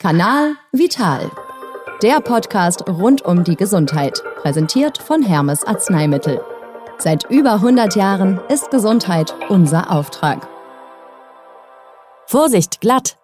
Kanal Vital. Der Podcast rund um die Gesundheit, präsentiert von Hermes Arzneimittel. Seit über 100 Jahren ist Gesundheit unser Auftrag. Vorsicht, glatt!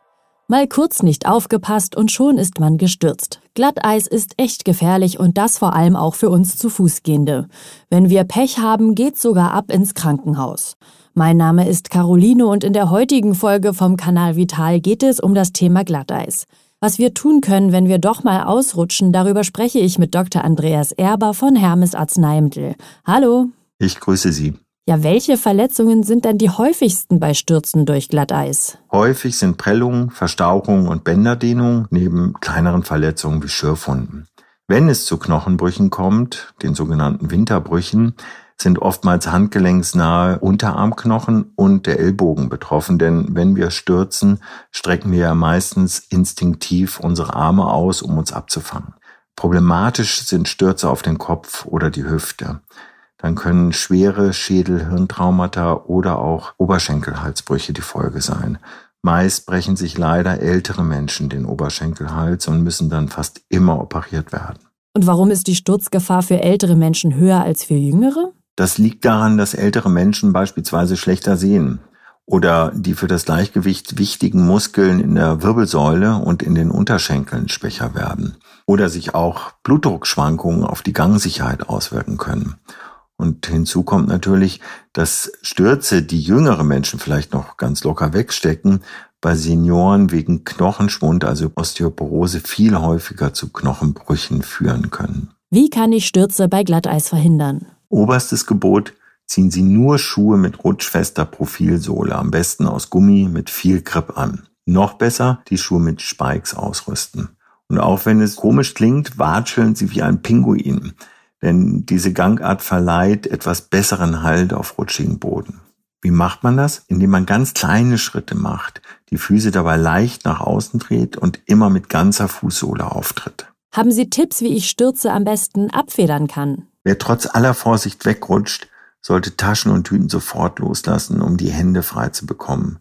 Mal kurz nicht aufgepasst und schon ist man gestürzt. Glatteis ist echt gefährlich und das vor allem auch für uns zu Fußgehende. Wenn wir Pech haben, geht's sogar ab ins Krankenhaus. Mein Name ist Caroline und in der heutigen Folge vom Kanal Vital geht es um das Thema Glatteis. Was wir tun können, wenn wir doch mal ausrutschen, darüber spreche ich mit Dr. Andreas Erber von Hermes Arzneimittel. Hallo. Ich grüße Sie. Ja, welche Verletzungen sind denn die häufigsten bei Stürzen durch Glatteis? Häufig sind Prellungen, Verstauchungen und Bänderdehnungen neben kleineren Verletzungen wie Schürfwunden. Wenn es zu Knochenbrüchen kommt, den sogenannten Winterbrüchen, sind oftmals handgelenksnahe Unterarmknochen und der Ellbogen betroffen, denn wenn wir stürzen, strecken wir ja meistens instinktiv unsere Arme aus, um uns abzufangen. Problematisch sind Stürze auf den Kopf oder die Hüfte. Dann können schwere Schädel-Hirntraumata oder auch Oberschenkelhalsbrüche die Folge sein. Meist brechen sich leider ältere Menschen den Oberschenkelhals und müssen dann fast immer operiert werden. Und warum ist die Sturzgefahr für ältere Menschen höher als für jüngere? Das liegt daran, dass ältere Menschen beispielsweise schlechter sehen oder die für das Gleichgewicht wichtigen Muskeln in der Wirbelsäule und in den Unterschenkeln schwächer werden oder sich auch Blutdruckschwankungen auf die Gangsicherheit auswirken können. Und hinzu kommt natürlich, dass Stürze, die jüngere Menschen vielleicht noch ganz locker wegstecken, bei Senioren wegen Knochenschwund, also Osteoporose, viel häufiger zu Knochenbrüchen führen können. Wie kann ich Stürze bei Glatteis verhindern? Oberstes Gebot, ziehen Sie nur Schuhe mit rutschfester Profilsohle, am besten aus Gummi mit viel Grip an. Noch besser, die Schuhe mit Spikes ausrüsten. Und auch wenn es komisch klingt, watscheln Sie wie ein Pinguin, denn diese Gangart verleiht etwas besseren Halt auf rutschigen Boden. Wie macht man das? Indem man ganz kleine Schritte macht, die Füße dabei leicht nach außen dreht und immer mit ganzer Fußsohle auftritt. Haben Sie Tipps, wie ich Stürze am besten abfedern kann? Wer trotz aller Vorsicht wegrutscht, sollte Taschen und Tüten sofort loslassen, um die Hände frei zu bekommen.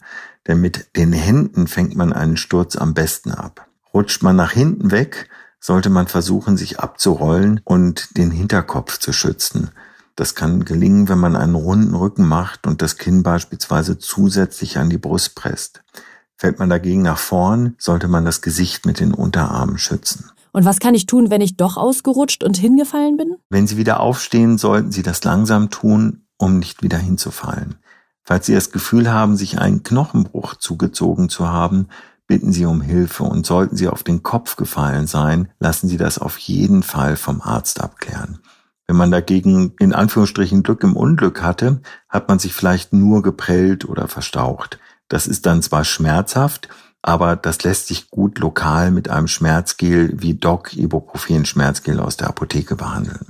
Denn mit den Händen fängt man einen Sturz am besten ab. Rutscht man nach hinten weg, sollte man versuchen, sich abzurollen und den Hinterkopf zu schützen. Das kann gelingen, wenn man einen runden Rücken macht und das Kinn beispielsweise zusätzlich an die Brust presst. Fällt man dagegen nach vorn, sollte man das Gesicht mit den Unterarmen schützen. Und was kann ich tun, wenn ich doch ausgerutscht und hingefallen bin? Wenn Sie wieder aufstehen, sollten Sie das langsam tun, um nicht wieder hinzufallen. Falls Sie das Gefühl haben, sich einen Knochenbruch zugezogen zu haben, bitten Sie um Hilfe und sollten Sie auf den Kopf gefallen sein, lassen Sie das auf jeden Fall vom Arzt abklären. Wenn man dagegen in Anführungsstrichen Glück im Unglück hatte, hat man sich vielleicht nur geprellt oder verstaucht. Das ist dann zwar schmerzhaft, aber das lässt sich gut lokal mit einem Schmerzgel wie Doc Ibuprofen Schmerzgel aus der Apotheke behandeln.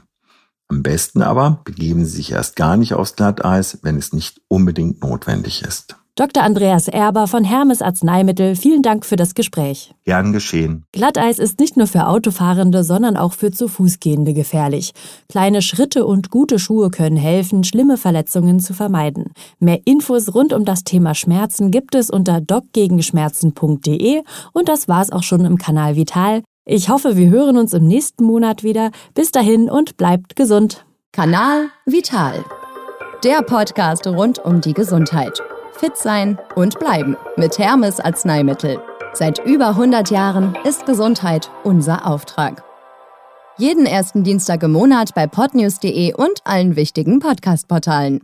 Am besten aber begeben Sie sich erst gar nicht aufs Glatteis, wenn es nicht unbedingt notwendig ist. Dr. Andreas Erber von Hermes Arzneimittel, vielen Dank für das Gespräch. Gern geschehen. Glatteis ist nicht nur für Autofahrende, sondern auch für zu Fuß gehende gefährlich. Kleine Schritte und gute Schuhe können helfen, schlimme Verletzungen zu vermeiden. Mehr Infos rund um das Thema Schmerzen gibt es unter docgegenschmerzen.de und das war's auch schon im Kanal Vital. Ich hoffe, wir hören uns im nächsten Monat wieder. Bis dahin und bleibt gesund. Kanal Vital. Der Podcast rund um die Gesundheit fit sein und bleiben mit Hermes Arzneimittel. Seit über 100 Jahren ist Gesundheit unser Auftrag. Jeden ersten Dienstag im Monat bei podnews.de und allen wichtigen Podcast-Portalen.